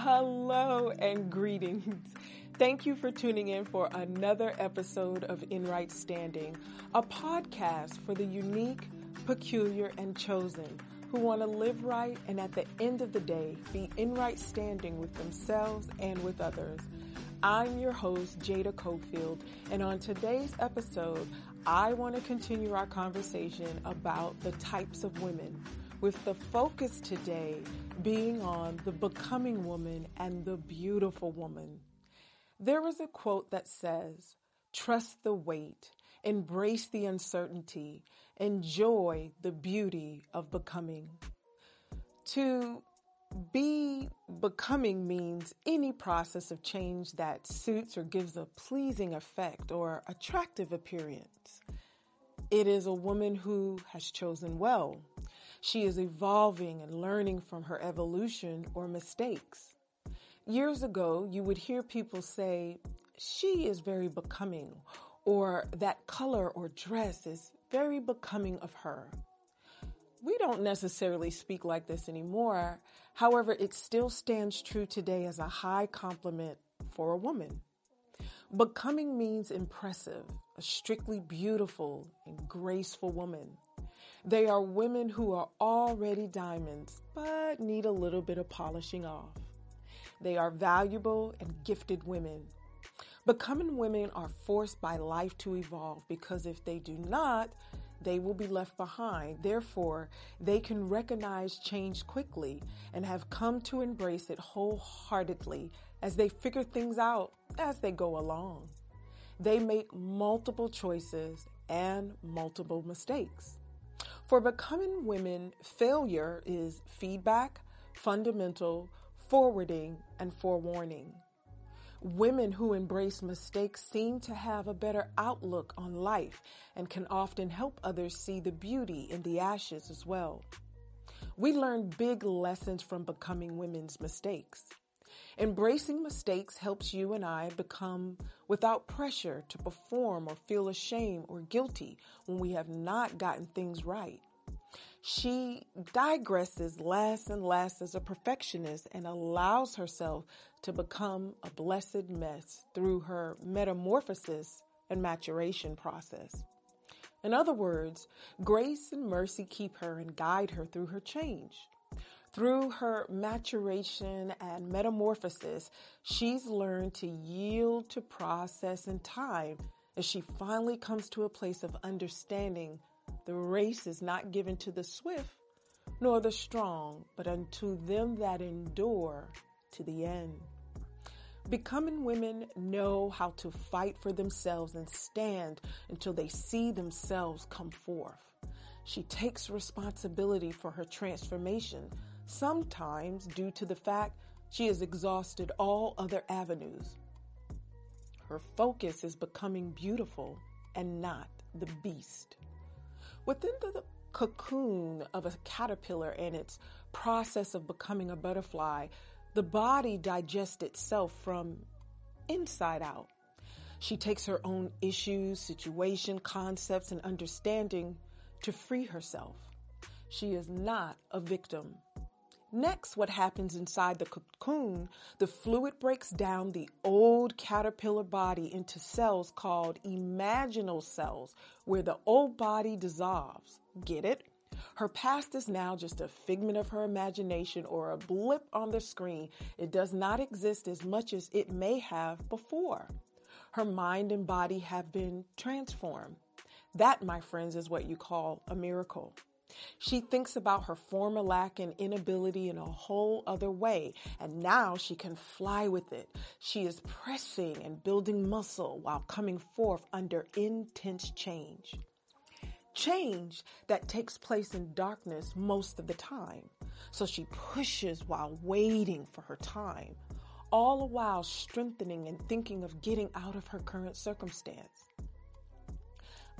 Hello and greetings. Thank you for tuning in for another episode of In Right Standing, a podcast for the unique, peculiar, and chosen who want to live right and at the end of the day be in right standing with themselves and with others. I'm your host, Jada Cofield, and on today's episode, I want to continue our conversation about the types of women with the focus today being on the becoming woman and the beautiful woman. There is a quote that says, trust the wait, embrace the uncertainty, enjoy the beauty of becoming. To be becoming means any process of change that suits or gives a pleasing effect or attractive appearance. It is a woman who has chosen well, she is evolving and learning from her evolution or mistakes. Years ago, you would hear people say, she is very becoming, or that color or dress is very becoming of her. We don't necessarily speak like this anymore. However, it still stands true today as a high compliment for a woman. Becoming means impressive, a strictly beautiful and graceful woman. They are women who are already diamonds, but need a little bit of polishing off. They are valuable and gifted women. Becoming women are forced by life to evolve because if they do not, they will be left behind. Therefore, they can recognize change quickly and have come to embrace it wholeheartedly as they figure things out as they go along. They make multiple choices and multiple mistakes. For becoming women, failure is feedback, fundamental, forwarding, and forewarning. Women who embrace mistakes seem to have a better outlook on life and can often help others see the beauty in the ashes as well. We learn big lessons from becoming women's mistakes. Embracing mistakes helps you and I become without pressure to perform or feel ashamed or guilty when we have not gotten things right. She digresses less and less as a perfectionist and allows herself to become a blessed mess through her metamorphosis and maturation process. In other words, grace and mercy keep her and guide her through her change. Through her maturation and metamorphosis, she's learned to yield to process and time as she finally comes to a place of understanding the race is not given to the swift nor the strong, but unto them that endure to the end. Becoming women know how to fight for themselves and stand until they see themselves come forth. She takes responsibility for her transformation sometimes due to the fact she has exhausted all other avenues. Her focus is becoming beautiful and not the beast. Within the cocoon of a caterpillar and its process of becoming a butterfly, the body digests itself from inside out. She takes her own issues, situation, concepts, and understanding to free herself. She is not a victim. Next, what happens inside the cocoon, the fluid breaks down the old caterpillar body into cells called imaginal cells, where the old body dissolves. Get it? Her past is now just a figment of her imagination or a blip on the screen. It does not exist as much as it may have before. Her mind and body have been transformed. That, my friends, is what you call a miracle. She thinks about her former lack and inability in a whole other way, and now she can fly with it. She is pressing and building muscle while coming forth under intense change. Change that takes place in darkness most of the time. So she pushes while waiting for her time, all the while strengthening and thinking of getting out of her current circumstance.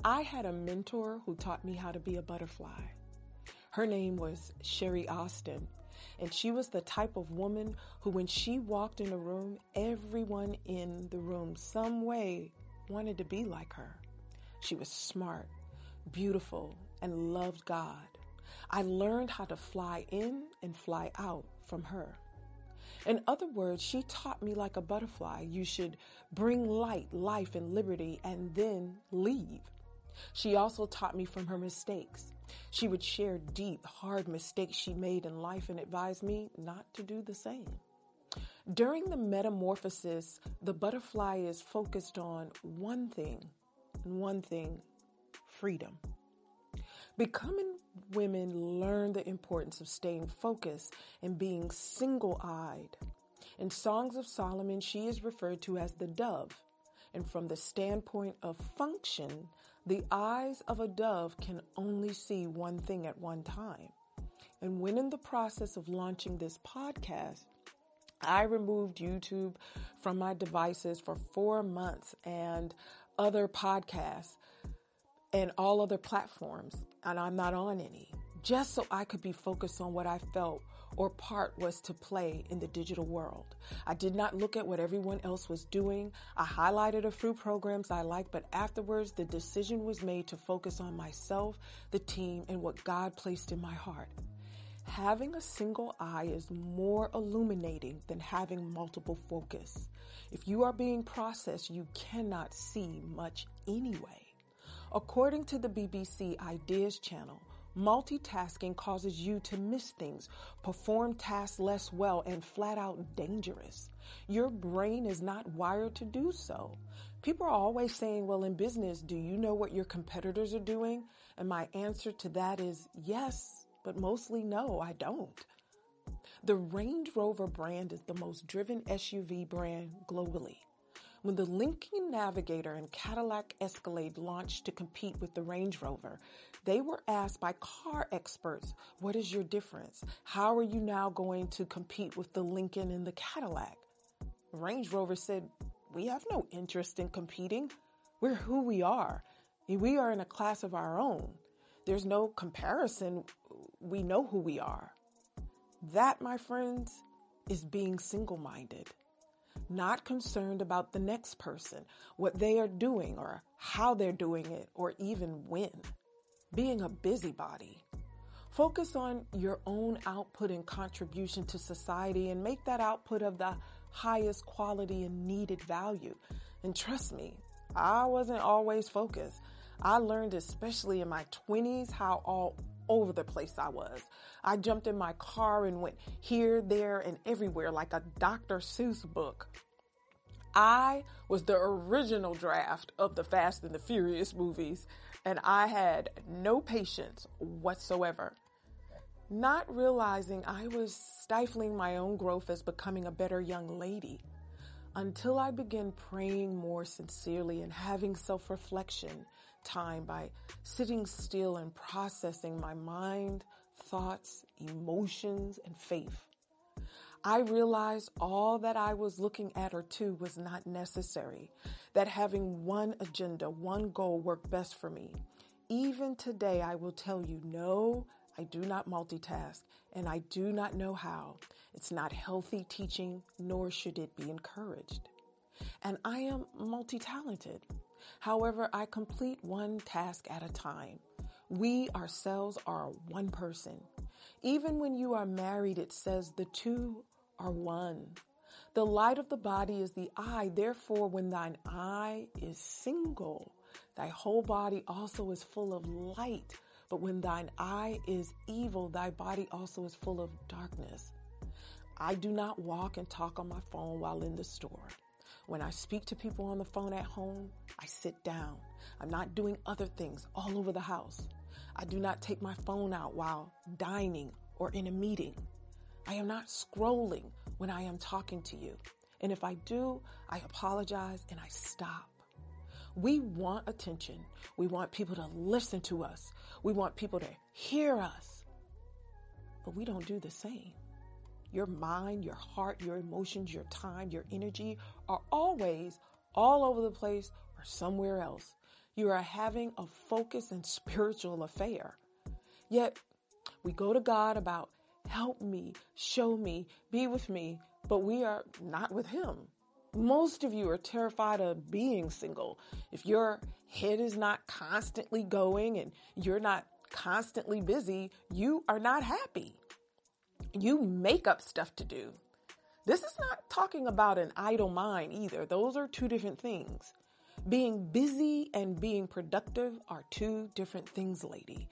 I had a mentor who taught me how to be a butterfly. Her name was Sherry Austin. And she was the type of woman who, when she walked in a room, everyone in the room, some way, wanted to be like her. She was smart, beautiful, and loved God. I learned how to fly in and fly out from her. In other words, she taught me like a butterfly, you should bring light, life, and liberty and then leave. She also taught me from her mistakes. She would share deep, hard mistakes she made in life and advise me not to do the same. During the metamorphosis, the butterfly is focused on one thing, and one thing freedom. Becoming women learn the importance of staying focused and being single eyed. In Songs of Solomon, she is referred to as the dove. And from the standpoint of function, the eyes of a dove can only see one thing at one time. And when in the process of launching this podcast, I removed YouTube from my devices for four months and other podcasts and all other platforms, and I'm not on any, just so I could be focused on what I felt or part was to play in the digital world. I did not look at what everyone else was doing. I highlighted a few programs I liked, but afterwards the decision was made to focus on myself, the team, and what God placed in my heart. Having a single eye is more illuminating than having multiple focus. If you are being processed, you cannot see much anyway. According to the BBC Ideas channel, multitasking causes you to miss things, perform tasks less well, and flat out dangerous. Your brain is not wired to do so. People are always saying, well, in business, do you know what your competitors are doing? And my answer to that is yes, but mostly no, I don't. The Range Rover brand is the most driven SUV brand globally. When the Lincoln Navigator and Cadillac Escalade launched to compete with the Range Rover, they were asked by car experts, what is your difference? How are you now going to compete with the Lincoln and the Cadillac? Range Rover said, we have no interest in competing. We're who we are. We are in a class of our own. There's no comparison. We know who we are. That, my friends, is being single minded not concerned about the next person, what they are doing or how they're doing it or even when. Being a busybody. Focus on your own output and contribution to society and make that output of the highest quality and needed value. And trust me, I wasn't always focused. I learned, especially in my 20s, how all over the place I was. I jumped in my car and went here, there, and everywhere like a Dr. Seuss book. I was the original draft of the Fast and the Furious movies, and I had no patience whatsoever. Not realizing I was stifling my own growth as becoming a better young lady until I began praying more sincerely and having self reflection time by sitting still and processing my mind, thoughts, emotions, and faith. I realized all that I was looking at or to was not necessary, that having one agenda, one goal worked best for me. Even today, I will tell you, no, I do not multitask and I do not know how. It's not healthy teaching, nor should it be encouraged. And I am multi-talented. However, I complete one task at a time. We ourselves are one person. Even when you are married, it says the two are one. The light of the body is the eye. Therefore, when thine eye is single, thy whole body also is full of light. But when thine eye is evil, thy body also is full of darkness. I do not walk and talk on my phone while in the store. When I speak to people on the phone at home, I sit down. I'm not doing other things all over the house. I do not take my phone out while dining or in a meeting. I am not scrolling when I am talking to you. And if I do, I apologize and I stop. We want attention. We want people to listen to us. We want people to hear us. But we don't do the same. Your mind, your heart, your emotions, your time, your energy are always all over the place or somewhere else. You are having a focused and spiritual affair. Yet we go to God about help me, show me, be with me, but we are not with Him. Most of you are terrified of being single. If your head is not constantly going and you're not constantly busy, you are not happy. You make up stuff to do. This is not talking about an idle mind either. Those are two different things. Being busy and being productive are two different things, lady.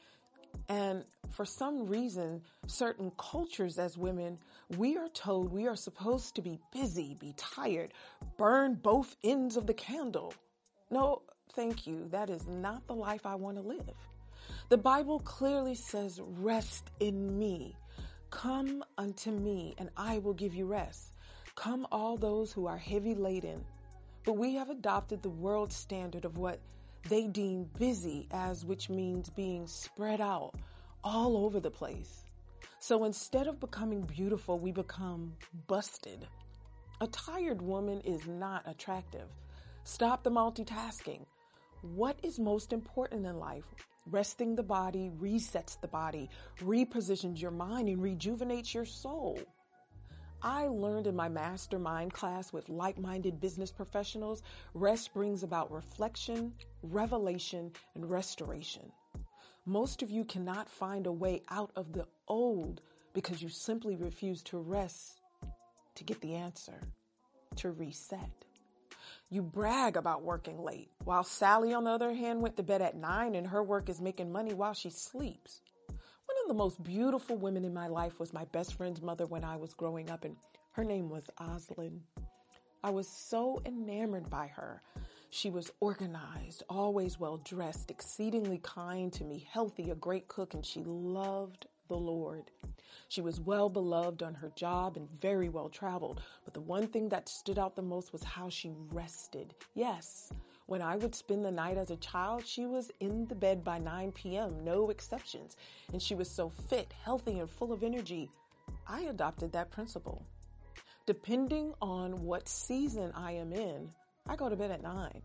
And for some reason, certain cultures as women, we are told we are supposed to be busy, be tired, burn both ends of the candle. No, thank you. That is not the life I want to live. The Bible clearly says, rest in me. Come unto me and I will give you rest. Come all those who are heavy laden. But we have adopted the world standard of what they deem busy as, which means being spread out all over the place. So instead of becoming beautiful, we become busted. A tired woman is not attractive. Stop the multitasking. What is most important in life? Resting the body resets the body, repositions your mind, and rejuvenates your soul. I learned in my mastermind class with like minded business professionals, rest brings about reflection, revelation, and restoration. Most of you cannot find a way out of the old because you simply refuse to rest to get the answer, to reset. You brag about working late, while Sally, on the other hand, went to bed at nine and her work is making money while she sleeps. Of the most beautiful women in my life was my best friend's mother when I was growing up, and her name was Oslin. I was so enamored by her. She was organized, always well dressed, exceedingly kind to me, healthy, a great cook, and she loved the Lord. She was well beloved on her job and very well traveled. But the one thing that stood out the most was how she rested. Yes, when I would spend the night as a child, she was in the bed by 9 p.m., no exceptions. And she was so fit, healthy, and full of energy. I adopted that principle. Depending on what season I am in, I go to bed at nine.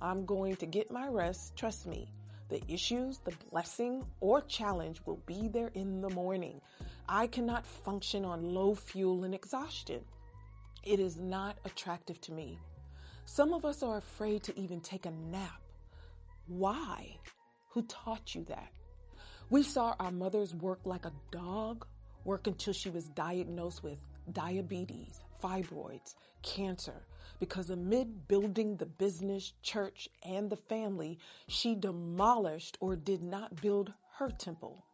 I'm going to get my rest. Trust me. The issues, the blessing or challenge will be there in the morning. I cannot function on low fuel and exhaustion. It is not attractive to me. Some of us are afraid to even take a nap. Why? Who taught you that? We saw our mothers work like a dog, work until she was diagnosed with diabetes, fibroids, cancer, because amid building the business, church, and the family, she demolished or did not build her temple.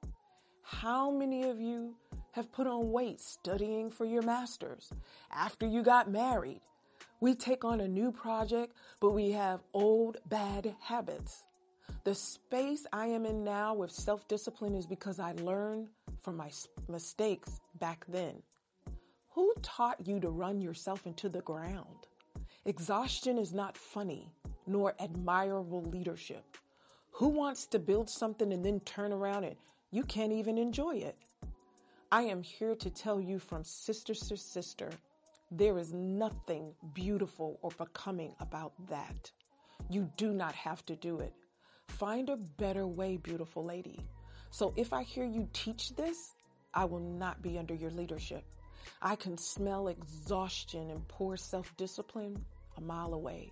How many of you have put on weight studying for your master's after you got married? We take on a new project, but we have old bad habits. The space I am in now with self discipline is because I learned from my mistakes back then. Who taught you to run yourself into the ground? Exhaustion is not funny nor admirable leadership. Who wants to build something and then turn around and you can't even enjoy it? I am here to tell you from sister to sister, there is nothing beautiful or becoming about that. You do not have to do it. Find a better way, beautiful lady. So if I hear you teach this, I will not be under your leadership. I can smell exhaustion and poor self discipline a mile away.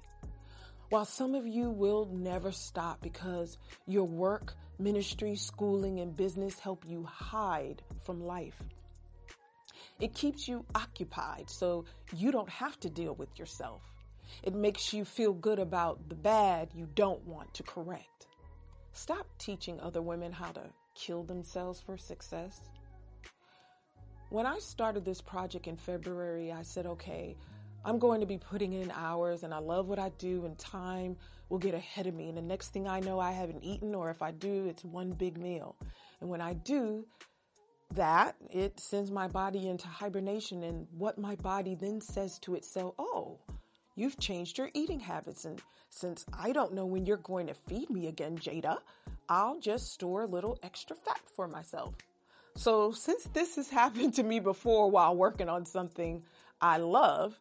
While some of you will never stop because your work, ministry, schooling, and business help you hide from life. It keeps you occupied so you don't have to deal with yourself. It makes you feel good about the bad you don't want to correct. Stop teaching other women how to kill themselves for success. When I started this project in February, I said, okay, I'm going to be putting in hours and I love what I do and time will get ahead of me. And the next thing I know, I haven't eaten or if I do, it's one big meal. And when I do that, it sends my body into hibernation and what my body then says to itself, oh, you've changed your eating habits. And since I don't know when you're going to feed me again, Jada, I'll just store a little extra fat for myself. So since this has happened to me before while working on something I love,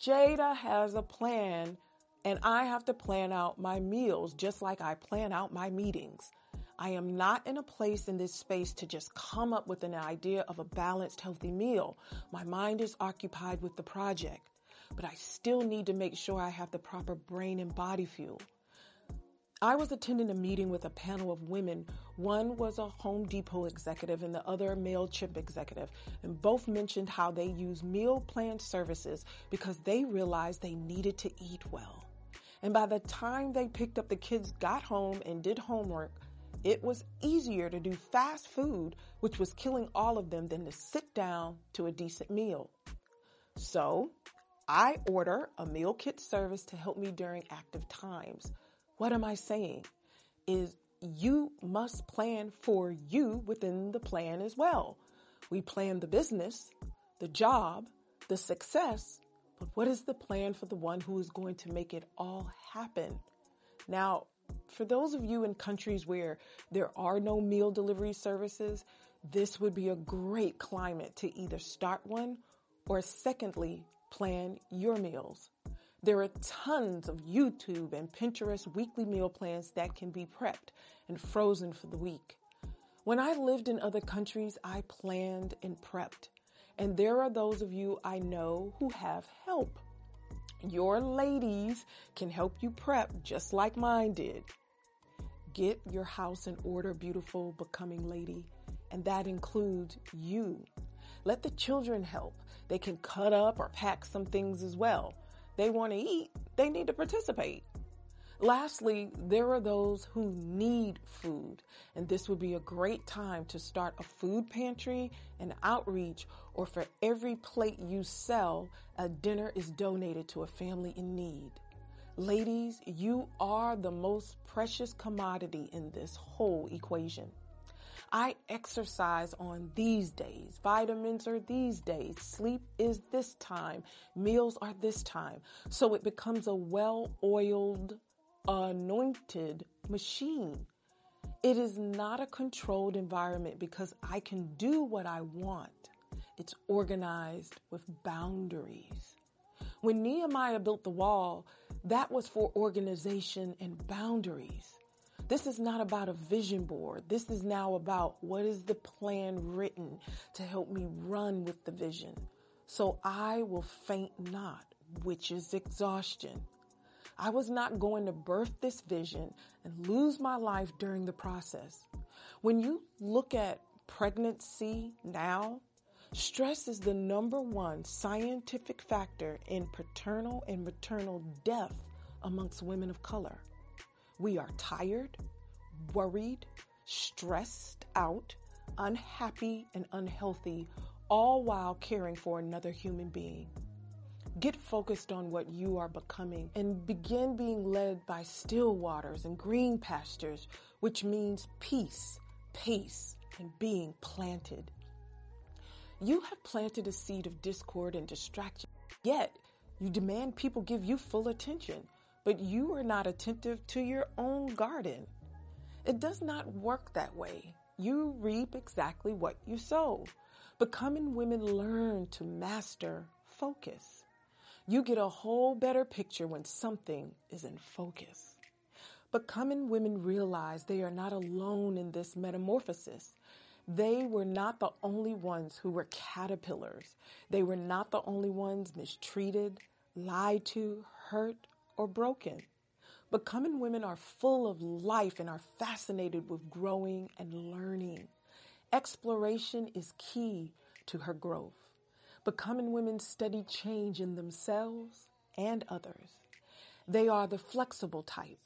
Jada has a plan and I have to plan out my meals just like I plan out my meetings. I am not in a place in this space to just come up with an idea of a balanced, healthy meal. My mind is occupied with the project, but I still need to make sure I have the proper brain and body fuel. I was attending a meeting with a panel of women. One was a Home Depot executive and the other a MailChimp executive. And both mentioned how they use meal plan services because they realized they needed to eat well. And by the time they picked up the kids, got home, and did homework, it was easier to do fast food, which was killing all of them, than to sit down to a decent meal. So I order a meal kit service to help me during active times. What am I saying? Is you must plan for you within the plan as well. We plan the business, the job, the success, but what is the plan for the one who is going to make it all happen? Now, for those of you in countries where there are no meal delivery services, this would be a great climate to either start one or secondly, plan your meals. There are tons of YouTube and Pinterest weekly meal plans that can be prepped and frozen for the week. When I lived in other countries, I planned and prepped. And there are those of you I know who have help. Your ladies can help you prep just like mine did. Get your house in order, beautiful, becoming lady. And that includes you. Let the children help. They can cut up or pack some things as well they want to eat, they need to participate. Lastly, there are those who need food, and this would be a great time to start a food pantry, an outreach, or for every plate you sell, a dinner is donated to a family in need. Ladies, you are the most precious commodity in this whole equation. I exercise on these days. Vitamins are these days. Sleep is this time. Meals are this time. So it becomes a well oiled, anointed machine. It is not a controlled environment because I can do what I want. It's organized with boundaries. When Nehemiah built the wall, that was for organization and boundaries. This is not about a vision board. This is now about what is the plan written to help me run with the vision. So I will faint not, which is exhaustion. I was not going to birth this vision and lose my life during the process. When you look at pregnancy now, stress is the number one scientific factor in paternal and maternal death amongst women of color. We are tired, worried, stressed out, unhappy, and unhealthy, all while caring for another human being. Get focused on what you are becoming and begin being led by still waters and green pastures, which means peace, pace, and being planted. You have planted a seed of discord and distraction, yet you demand people give you full attention but you are not attentive to your own garden. It does not work that way. You reap exactly what you sow. Becoming women learn to master focus. You get a whole better picture when something is in focus. Becoming women realize they are not alone in this metamorphosis. They were not the only ones who were caterpillars. They were not the only ones mistreated, lied to, hurt, or broken. Becoming women are full of life and are fascinated with growing and learning. Exploration is key to her growth. Becoming women study change in themselves and others. They are the flexible type.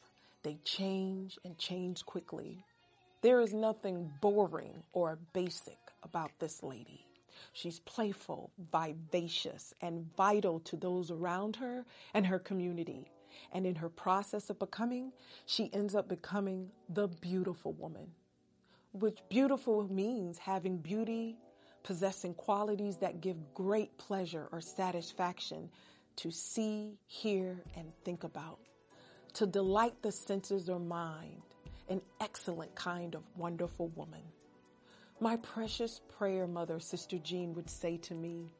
They change and change quickly. There is nothing boring or basic about this lady. She's playful, vivacious, and vital to those around her and her community. And in her process of becoming, she ends up becoming the beautiful woman, which beautiful means having beauty, possessing qualities that give great pleasure or satisfaction to see, hear, and think about, to delight the senses or mind, an excellent kind of wonderful woman. My precious prayer mother, Sister Jean, would say to me,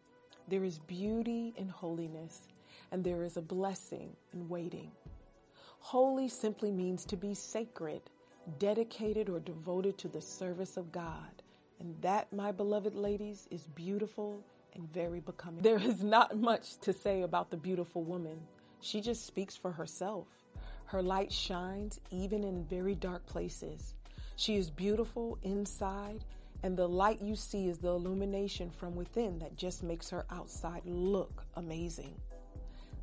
there is beauty in holiness and there is a blessing in waiting. Holy simply means to be sacred, dedicated, or devoted to the service of God. And that, my beloved ladies, is beautiful and very becoming. There is not much to say about the beautiful woman. She just speaks for herself. Her light shines even in very dark places. She is beautiful inside, and the light you see is the illumination from within that just makes her outside look amazing.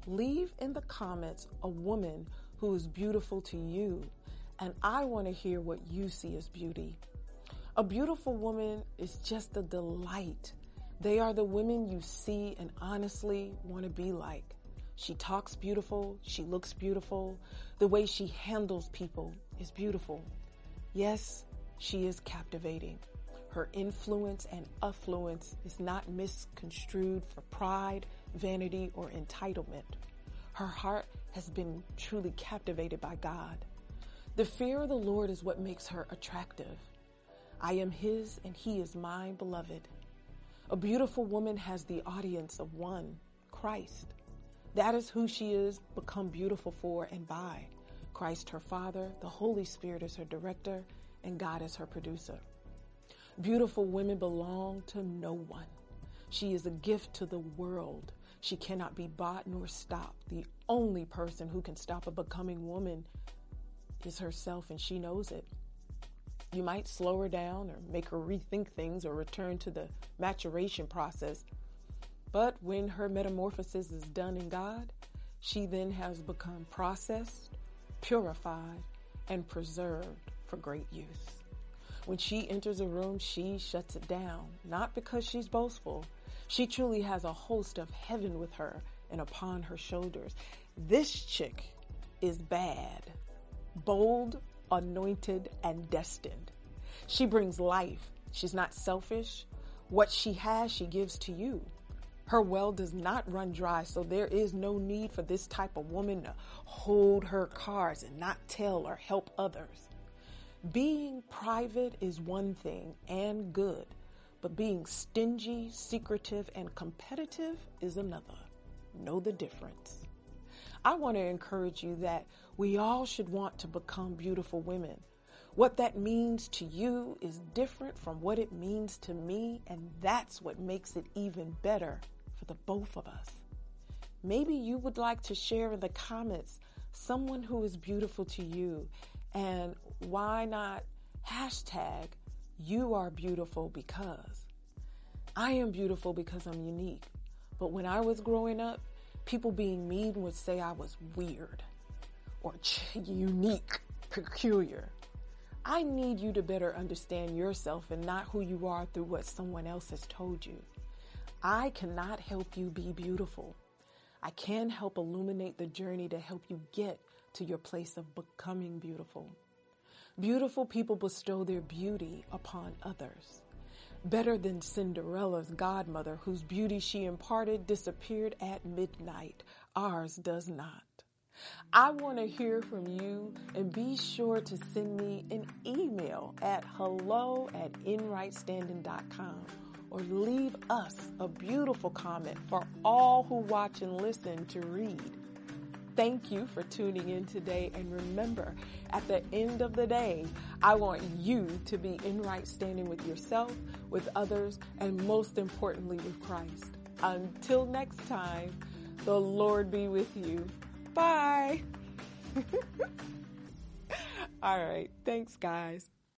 Leave in the comments a woman who is beautiful to you, and I want to hear what you see as beauty. A beautiful woman is just a delight. They are the women you see and honestly want to be like. She talks beautiful. She looks beautiful. The way she handles people is beautiful. Yes, she is captivating. Her influence and affluence is not misconstrued for pride, vanity, or entitlement. Her heart has been truly captivated by God. The fear of the Lord is what makes her attractive. I am His and He is my beloved. A beautiful woman has the audience of one, Christ. That is who she is become beautiful for and by. Christ her Father, the Holy Spirit is her director, and God is her producer. Beautiful women belong to no one. She is a gift to the world. She cannot be bought nor stopped. The only person who can stop a becoming woman is herself, and she knows it. You might slow her down or make her rethink things or return to the maturation process. But when her metamorphosis is done in God, she then has become processed, purified, and preserved for great use. When she enters a room, she shuts it down, not because she's boastful. She truly has a host of heaven with her and upon her shoulders. This chick is bad, bold, anointed, and destined. She brings life. She's not selfish. What she has, she gives to you. Her well does not run dry, so there is no need for this type of woman to hold her cards and not tell or help others. Being private is one thing and good, but being stingy, secretive, and competitive is another. Know the difference. I want to encourage you that we all should want to become beautiful women. What that means to you is different from what it means to me, and that's what makes it even better for the both of us. Maybe you would like to share in the comments someone who is beautiful to you, and why not hashtag you are beautiful because. I am beautiful because I'm unique. But when I was growing up, people being mean would say I was weird or unique, peculiar. I need you to better understand yourself and not who you are through what someone else has told you. I cannot help you be beautiful. I can help illuminate the journey to help you get to your place of becoming beautiful. Beautiful people bestow their beauty upon others. Better than Cinderella's godmother, whose beauty she imparted disappeared at midnight. Ours does not. I want to hear from you and be sure to send me an email at hello at inrightstanding.com or leave us a beautiful comment for all who watch and listen to read. Thank you for tuning in today. And remember, at the end of the day, I want you to be in right standing with yourself, with others, and most importantly, with Christ. Until next time, the Lord be with you. Bye. All right. Thanks, guys.